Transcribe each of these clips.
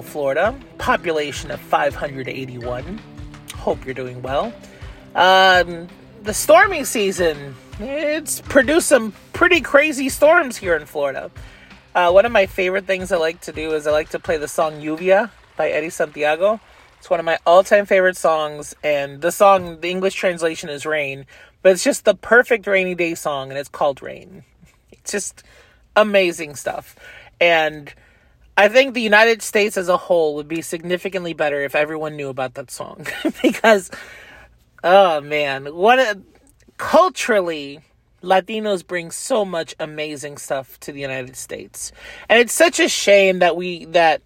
Keenanville, Florida. Population of 581. Hope you're doing well. Um, the storming season, it's produced some pretty crazy storms here in Florida. Uh, one of my favorite things I like to do is I like to play the song Lluvia by Eddie Santiago. It's one of my all time favorite songs, and the song, the English translation is Rain, but it's just the perfect rainy day song, and it's called Rain. It's just amazing stuff. And I think the United States as a whole would be significantly better if everyone knew about that song because oh man, what a, culturally Latinos bring so much amazing stuff to the United States. And it's such a shame that we that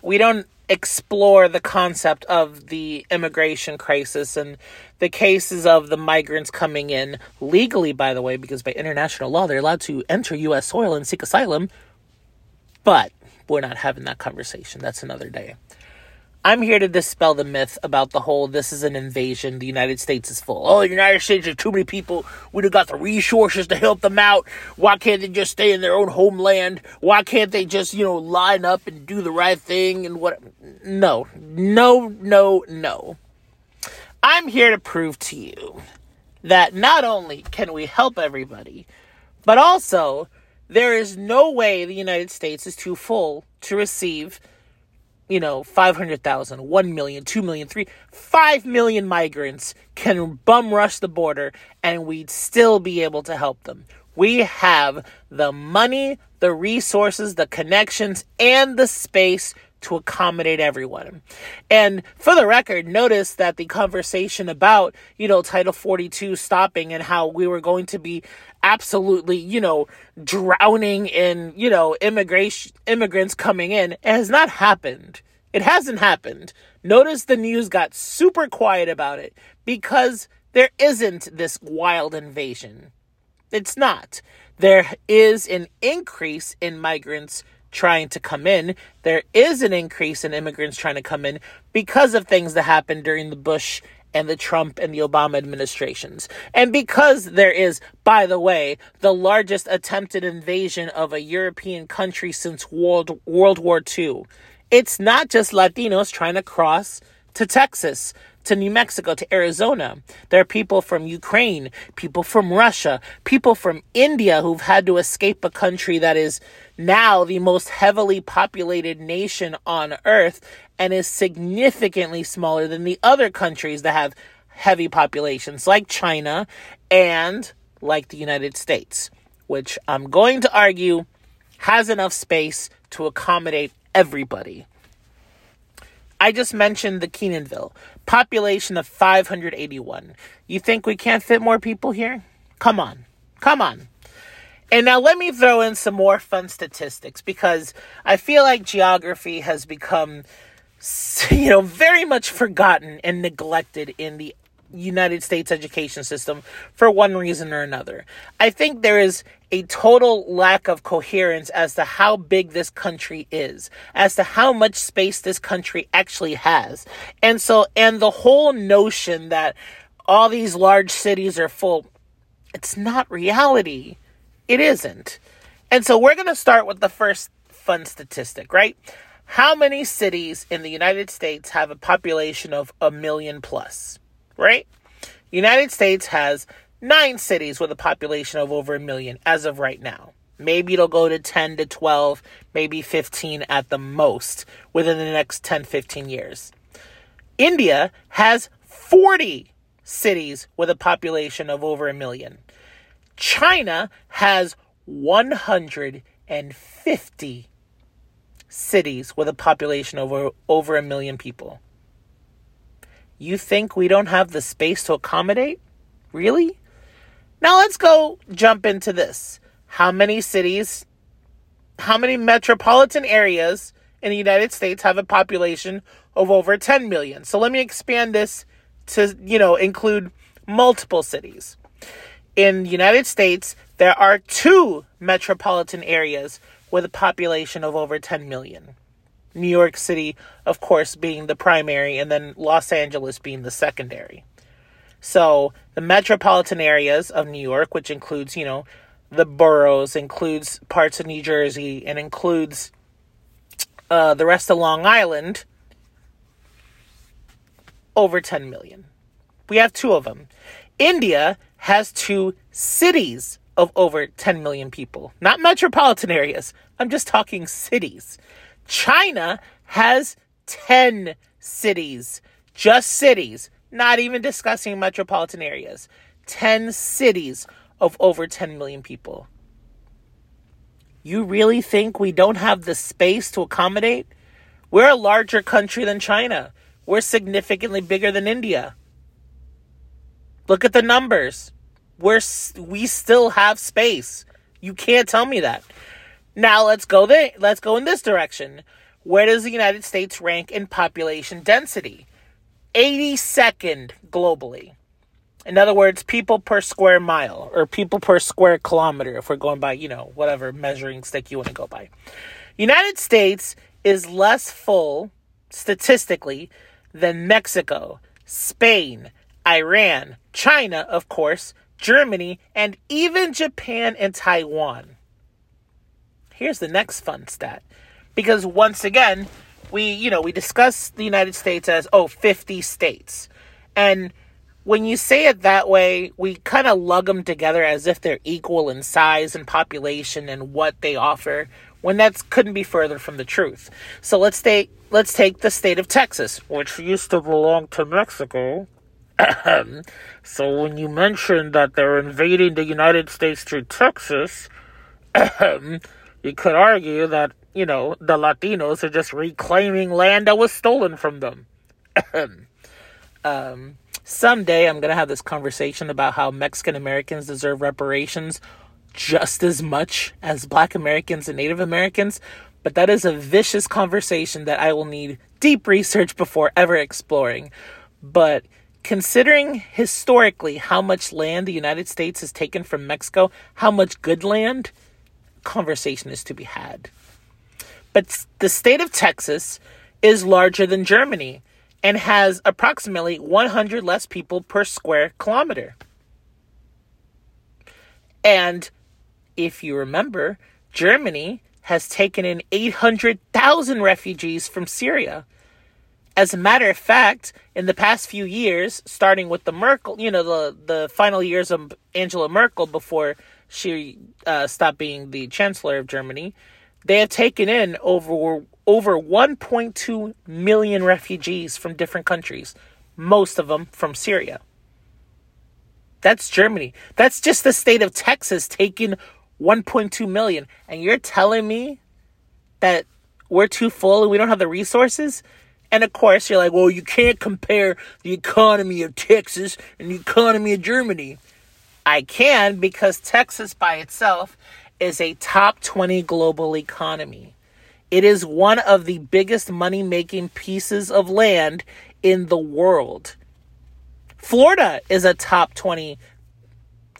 we don't explore the concept of the immigration crisis and the cases of the migrants coming in legally by the way because by international law they're allowed to enter US soil and seek asylum. But we're not having that conversation. That's another day. I'm here to dispel the myth about the whole this is an invasion, the United States is full. Oh, the United States, there's too many people. We'd have got the resources to help them out. Why can't they just stay in their own homeland? Why can't they just, you know, line up and do the right thing and what? No, no, no, no. I'm here to prove to you that not only can we help everybody, but also there is no way the United States is too full to receive you know, 500,000, 1 million, 2 million, 3, 5 million migrants can bum rush the border and we'd still be able to help them. We have the money, the resources, the connections, and the space to accommodate everyone. And for the record, notice that the conversation about, you know, Title 42 stopping and how we were going to be absolutely, you know, drowning in, you know, immigration immigrants coming in has not happened. It hasn't happened. Notice the news got super quiet about it because there isn't this wild invasion. It's not. There is an increase in migrants trying to come in. There is an increase in immigrants trying to come in because of things that happened during the Bush and the Trump and the Obama administrations. And because there is, by the way, the largest attempted invasion of a European country since World, World War II, it's not just Latinos trying to cross to Texas, to New Mexico, to Arizona. There are people from Ukraine, people from Russia, people from India who've had to escape a country that is now the most heavily populated nation on earth and is significantly smaller than the other countries that have heavy populations, like China and like the United States, which I'm going to argue has enough space to accommodate everybody. I just mentioned the Keenanville population of 581. You think we can't fit more people here? Come on. Come on. And now let me throw in some more fun statistics because I feel like geography has become you know very much forgotten and neglected in the United States education system for one reason or another. I think there is a total lack of coherence as to how big this country is, as to how much space this country actually has. And so, and the whole notion that all these large cities are full, it's not reality. It isn't. And so we're going to start with the first fun statistic, right? How many cities in the United States have a population of a million plus, right? United States has nine cities with a population of over a million as of right now. Maybe it'll go to 10 to 12, maybe 15 at the most within the next 10, 15 years. India has 40 cities with a population of over a million. China has 150 cities with a population over over a million people. You think we don't have the space to accommodate? Really? Now let's go jump into this. How many cities, how many metropolitan areas in the United States have a population of over 10 million? So let me expand this to, you know, include multiple cities in the United States, there are two metropolitan areas with a population of over 10 million. New York City, of course, being the primary, and then Los Angeles being the secondary. So, the metropolitan areas of New York, which includes, you know, the boroughs, includes parts of New Jersey, and includes uh, the rest of Long Island, over 10 million. We have two of them. India has two cities of over 10 million people, not metropolitan areas. I'm just talking cities. China has 10 cities, just cities, not even discussing metropolitan areas. 10 cities of over 10 million people. You really think we don't have the space to accommodate? We're a larger country than China. We're significantly bigger than India. Look at the numbers. We're we still have space. You can't tell me that. Now let's go there. Let's go in this direction. Where does the United States rank in population density? 82nd globally. In other words, people per square mile or people per square kilometer, if we're going by, you know, whatever measuring stick you want to go by. United States is less full statistically than Mexico, Spain, Iran, China, of course, Germany, and even Japan and Taiwan. Here's the next fun stat. Because once again, we, you know, we discuss the United States as, oh, 50 states. And when you say it that way, we kind of lug them together as if they're equal in size and population and what they offer, when that couldn't be further from the truth. So let's take let's take the state of Texas, which used to belong to Mexico. so when you mentioned that they're invading the United States through Texas, um, you could argue that you know the Latinos are just reclaiming land that was stolen from them. um, someday I'm going to have this conversation about how Mexican Americans deserve reparations just as much as Black Americans and Native Americans, but that is a vicious conversation that I will need deep research before ever exploring. But considering historically how much land the United States has taken from Mexico, how much good land, conversation is to be had. But the state of Texas is larger than Germany and has approximately 100 less people per square kilometer. And if you remember, Germany has taken in 800,000 refugees from Syria. As a matter of fact, in the past few years, starting with the Merkel, you know, the, the final years of Angela Merkel before she uh, stopped being the chancellor of Germany, they have taken in over over 1.2 million refugees from different countries, most of them from Syria. That's Germany. That's just the state of Texas taking 1.2 million. And you're telling me that we're too full and we don't have the resources? And of course, you're like, well, you can't compare the economy of Texas and the economy of Germany. I can because Texas by itself is a top 20 global economy. It is one of the biggest money making pieces of land in the world. Florida is a top 20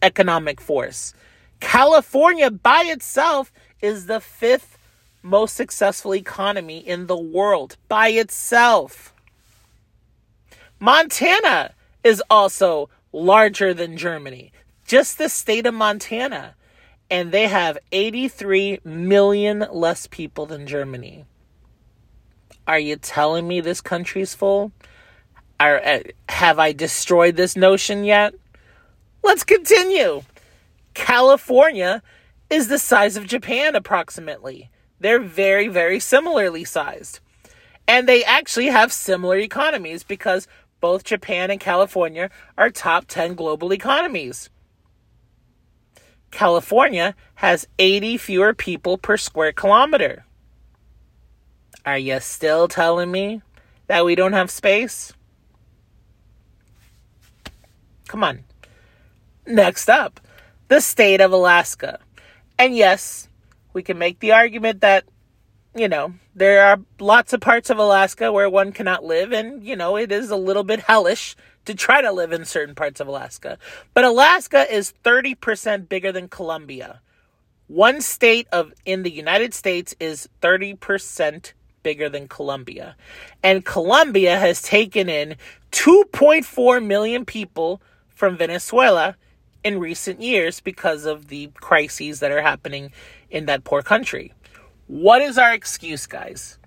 economic force. California by itself is the fifth most successful economy in the world by itself. Montana is also larger than Germany. Just the state of Montana and they have 83 million less people than Germany. Are you telling me this country's full? Are, uh, have I destroyed this notion yet? Let's continue. California is the size of Japan, approximately. They're very, very similarly sized. And they actually have similar economies because both Japan and California are top 10 global economies. California has 80 fewer people per square kilometer. Are you still telling me that we don't have space? Come on. Next up, the state of Alaska. And yes, we can make the argument that, you know, there are lots of parts of Alaska where one cannot live, and, you know, it is a little bit hellish to try to live in certain parts of Alaska. But Alaska is 30% bigger than Colombia. One state of in the United States is 30% bigger than Colombia. And Colombia has taken in 2.4 million people from Venezuela in recent years because of the crises that are happening in that poor country. What is our excuse, guys?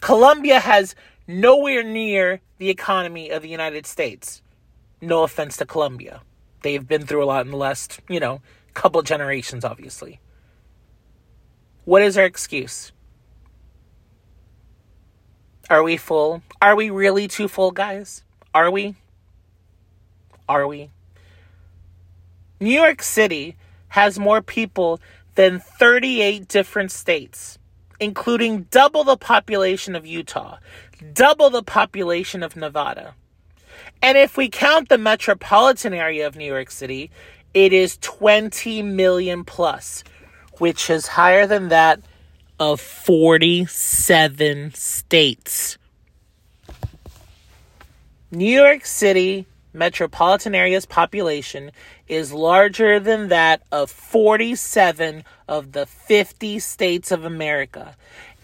Colombia has nowhere near the economy of the United States. No offense to Colombia. They've been through a lot in the last, you know, couple generations, obviously. What is our excuse? Are we full? Are we really too full, guys? Are we? Are we? New York City has more people than 38 different states, including double the population of Utah, double the population of Nevada. And if we count the metropolitan area of New York City, it is 20 million plus, which is higher than that of 47 states. New York City metropolitan area's population is larger than that of 47 of the 50 states of America.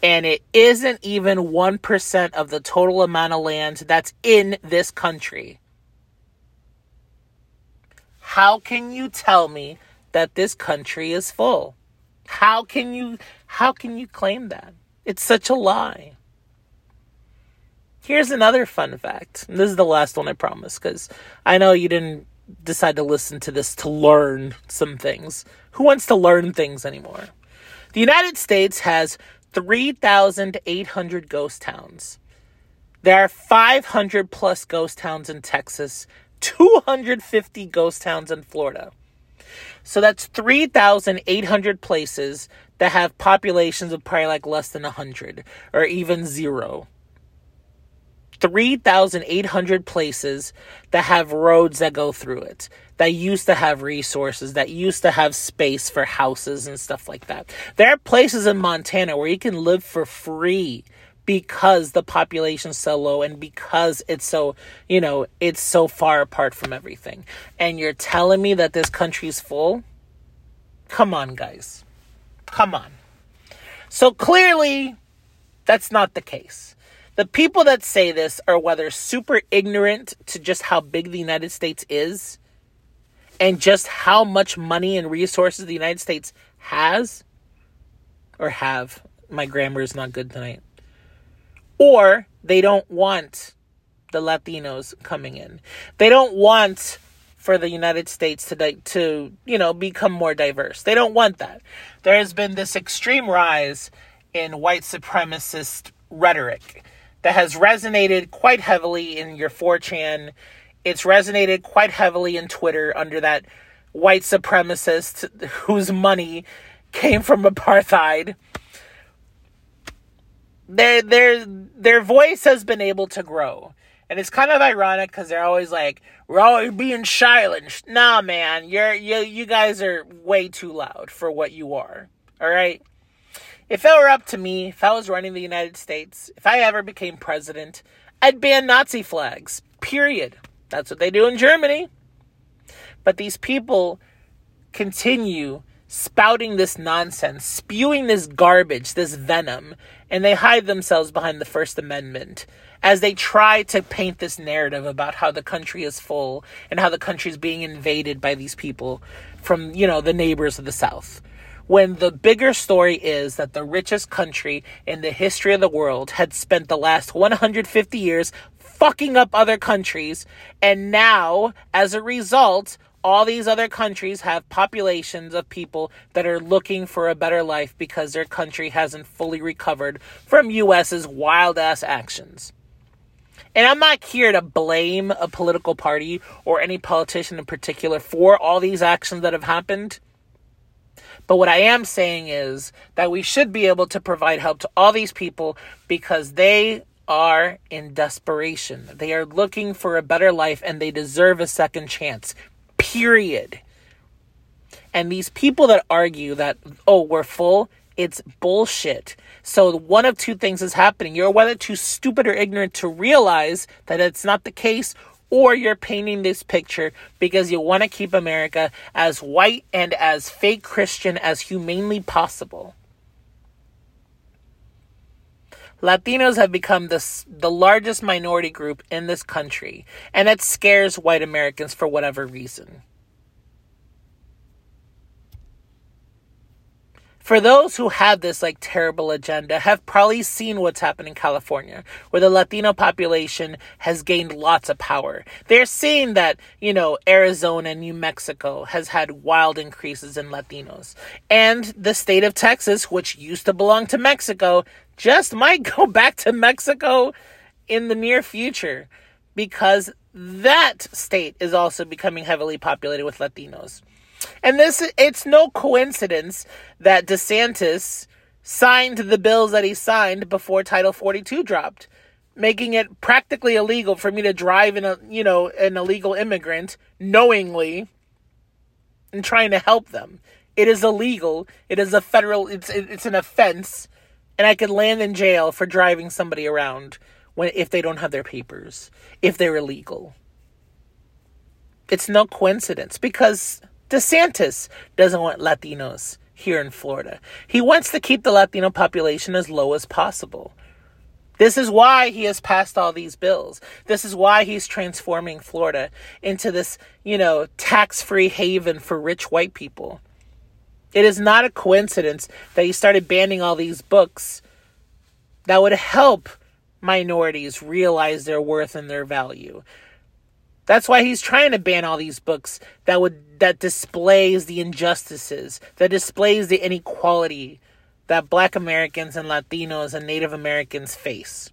And it isn't even 1% of the total amount of land that's in this country. How can you tell me that this country is full? How can you how can you claim that? It's such a lie. Here's another fun fact. This is the last one I promise cuz I know you didn't decide to listen to this to learn some things. Who wants to learn things anymore? The United States has 3,800 ghost towns. There are 500 plus ghost towns in Texas, 250 ghost towns in Florida. So that's 3,800 places that have populations of probably like less than 100 or even zero. 3,800 places that have roads that go through it, that used to have resources, that used to have space for houses and stuff like that. There are places in Montana where you can live for free because the population's so low and because it's so, you know, it's so far apart from everything. And you're telling me that this country's full? Come on, guys. Come on. So clearly, that's not the case. The people that say this are whether super ignorant to just how big the United States is and just how much money and resources the United States has or have. My grammar is not good tonight or they don't want the Latinos coming in. They don't want for the United States to to you know become more diverse. They don't want that. There has been this extreme rise in white supremacist rhetoric that has resonated quite heavily in your 4chan. It's resonated quite heavily in Twitter under that white supremacist whose money came from apartheid their their their voice has been able to grow. And it's kind of ironic because they're always like, "We're always being silenced." Nah, man, you're you you guys are way too loud for what you are. All right. If it were up to me, if I was running the United States, if I ever became president, I'd ban Nazi flags. Period. That's what they do in Germany. But these people continue spouting this nonsense, spewing this garbage, this venom, and they hide themselves behind the First Amendment as they try to paint this narrative about how the country is full and how the country is being invaded by these people from, you know, the neighbors of the South. When the bigger story is that the richest country in the history of the world had spent the last 150 years fucking up other countries, and now, as a result, all these other countries have populations of people that are looking for a better life because their country hasn't fully recovered from US's wild ass actions. And I'm not here to blame a political party or any politician in particular for all these actions that have happened. But what I am saying is that we should be able to provide help to all these people because they are in desperation. They are looking for a better life and they deserve a second chance period. And these people that argue that, oh, we're full, it's bullshit. So one of two things is happening. You're whether too stupid or ignorant to realize that it's not the case, or you're painting this picture because you want to keep America as white and as fake Christian as humanely possible. Latinos have become the, the largest minority group in this country, and it scares white Americans for whatever reason. For those who have this like terrible agenda have probably seen what's happened in California where the Latino population has gained lots of power. They're seeing that, you know, Arizona and New Mexico has had wild increases in Latinos. And the state of Texas, which used to belong to Mexico, just might go back to Mexico in the near future because that state is also becoming heavily populated with Latinos. And this it's no coincidence that DeSantis signed the bills that he signed before Title 42 dropped, making it practically illegal for me to drive in a, you know, an illegal immigrant knowingly and trying to help them. It is illegal. It is a federal it's it's an offense and I could land in jail for driving somebody around when if they don't have their papers, if they're illegal. It's no coincidence because DeSantis doesn't want Latinos here in Florida. He wants to keep the Latino population as low as possible. This is why he has passed all these bills. This is why he's transforming Florida into this, you know, tax free haven for rich white people. It is not a coincidence that he started banning all these books that would help minorities realize their worth and their value. That's why he's trying to ban all these books that would that displays the injustices, that displays the inequality that black Americans and Latinos and Native Americans face.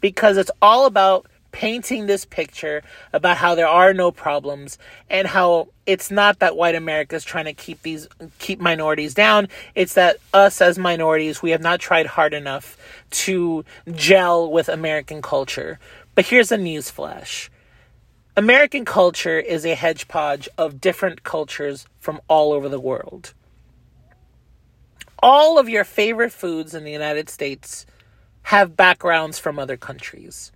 Because it's all about painting this picture about how there are no problems and how it's not that white America is trying to keep these keep minorities down. It's that us as minorities, we have not tried hard enough to gel with American culture. But here's a news flash. American culture is a hodgepodge of different cultures from all over the world. All of your favorite foods in the United States have backgrounds from other countries.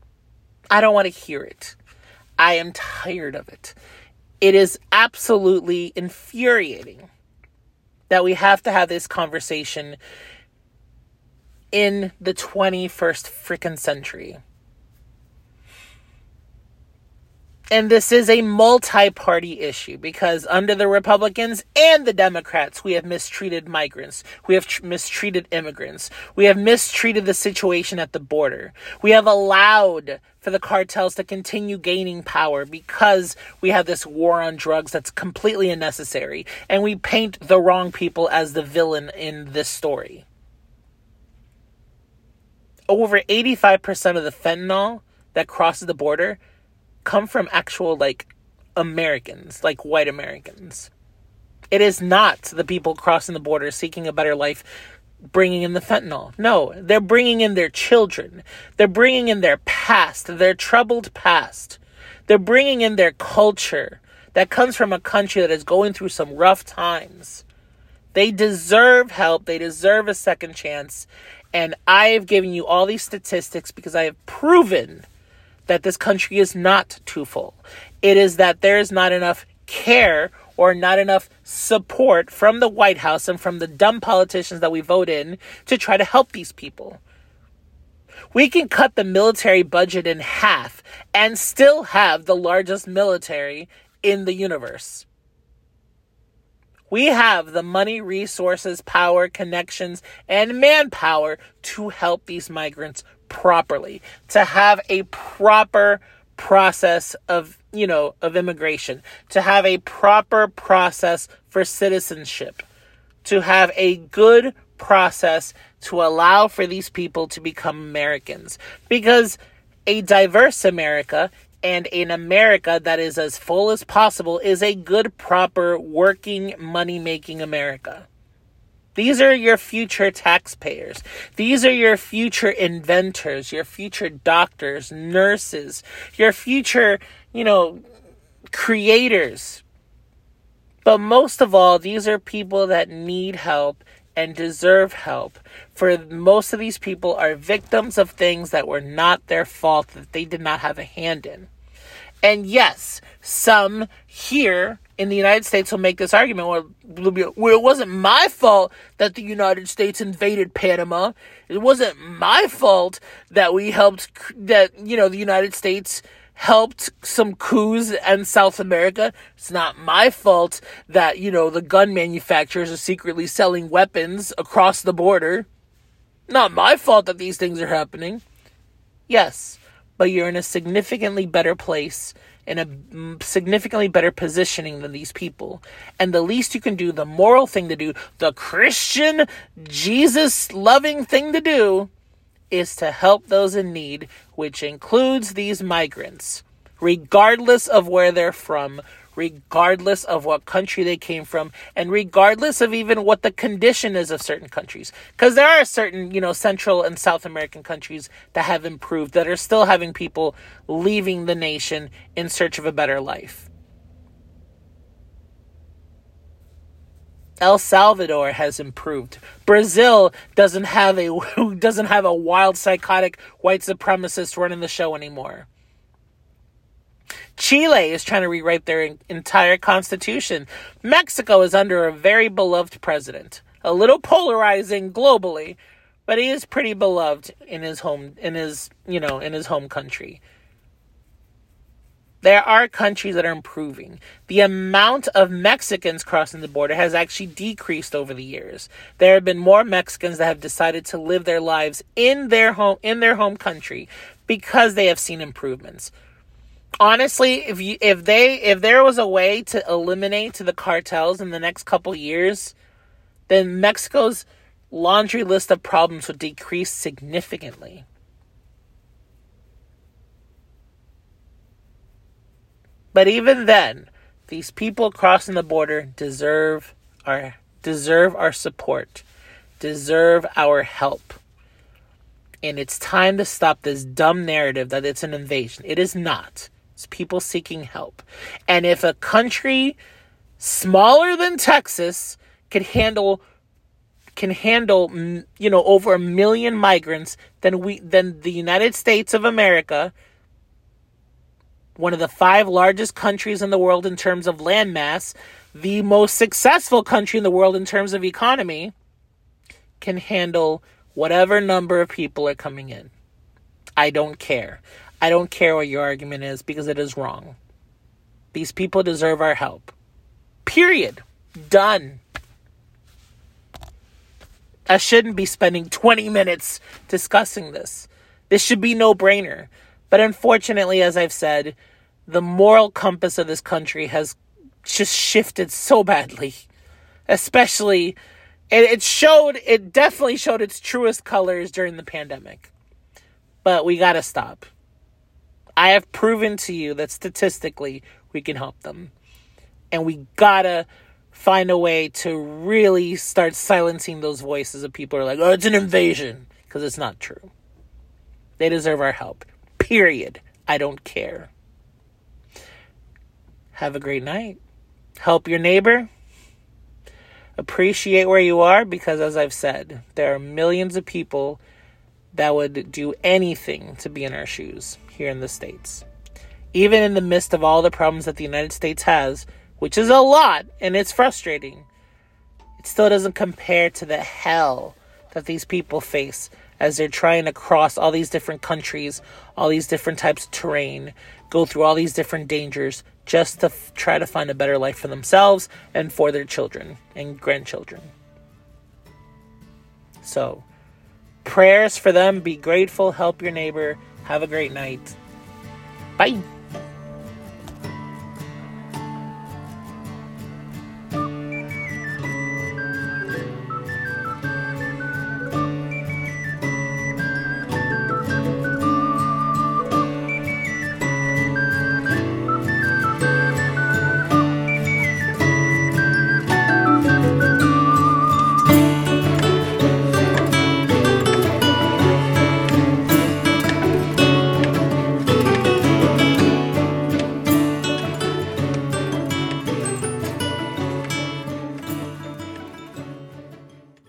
I don't want to hear it. I am tired of it. It is absolutely infuriating that we have to have this conversation in the 21st freaking century. And this is a multi party issue because under the Republicans and the Democrats, we have mistreated migrants. We have tr- mistreated immigrants. We have mistreated the situation at the border. We have allowed for the cartels to continue gaining power because we have this war on drugs that's completely unnecessary. And we paint the wrong people as the villain in this story. Over 85% of the fentanyl that crosses the border come from actual like Americans, like white Americans. It is not the people crossing the border seeking a better life bringing in the fentanyl. No, they're bringing in their children. They're bringing in their past, their troubled past. They're bringing in their culture that comes from a country that is going through some rough times. They deserve help. They deserve a second chance. And I have given you all these statistics because I have proven that this country is not too full. It is that there is not enough care or not enough support from the White House and from the dumb politicians that we vote in to try to help these people. We can cut the military budget in half and still have the largest military in the universe. We have the money, resources, power, connections, and manpower to help these migrants properly, to have a proper process of, you know, of immigration, to have a proper process for citizenship, to have a good process to allow for these people to become Americans. Because a diverse America and an America that is as full as possible is a good, proper, working, money making America. These are your future taxpayers. These are your future inventors, your future doctors, nurses, your future, you know, creators. But most of all, these are people that need help and deserve help. For most of these people are victims of things that were not their fault, that they did not have a hand in. And yes, some here in the United States will make this argument where, well, it wasn't my fault that the United States invaded Panama. It wasn't my fault that we helped, that, you know, the United States helped some coups in South America. It's not my fault that, you know, the gun manufacturers are secretly selling weapons across the border. Not my fault that these things are happening. Yes, but you're in a significantly better place, in a significantly better positioning than these people. And the least you can do, the moral thing to do, the Christian, Jesus loving thing to do, is to help those in need, which includes these migrants, regardless of where they're from, regardless of what country they came from and regardless of even what the condition is of certain countries because there are certain you know central and south american countries that have improved that are still having people leaving the nation in search of a better life El Salvador has improved. Brazil doesn't have a doesn't have a wild psychotic white supremacist running the show anymore. Chile is trying to rewrite their entire constitution. Mexico is under a very beloved president. A little polarizing globally, but he is pretty beloved in his home in his, you know, in his home country. There are countries that are improving. The amount of Mexicans crossing the border has actually decreased over the years. There have been more Mexicans that have decided to live their lives in their home in their home country because they have seen improvements honestly, if you if they if there was a way to eliminate the cartels in the next couple years, then Mexico's laundry list of problems would decrease significantly. But even then, these people crossing the border deserve our deserve our support, deserve our help. And it's time to stop this dumb narrative that it's an invasion. It is not. It's people seeking help. And if a country smaller than Texas can handle can handle you know over a million migrants then we then the United States of America one of the five largest countries in the world in terms of landmass the most successful country in the world in terms of economy can handle whatever number of people are coming in I don't care I don't care what your argument is because it is wrong. These people deserve our help. Period. Done. I shouldn't be spending 20 minutes discussing this. This should be no brainer. But unfortunately, as I've said, the moral compass of this country has just shifted so badly. Especially, it, showed, it definitely showed its truest colors during the pandemic. But we gotta stop. I have proven to you that statistically we can help them. And we gotta find a way to really start silencing those voices of people who are like, oh, it's an invasion. Because it's not true. They deserve our help. Period. I don't care. Have a great night. Help your neighbor. Appreciate where you are because, as I've said, there are millions of people that would do anything to be in our shoes here in the States. Even in the midst of all the problems that the United States has, which is a lot and it's frustrating, it still doesn't compare to the hell that these people face as they're trying to cross all these different countries, all these different types of terrain, go through all these different dangers just to f- try to find a better life for themselves and for their children and grandchildren. So, prayers for them, be grateful, help your neighbor have a great night. Bye.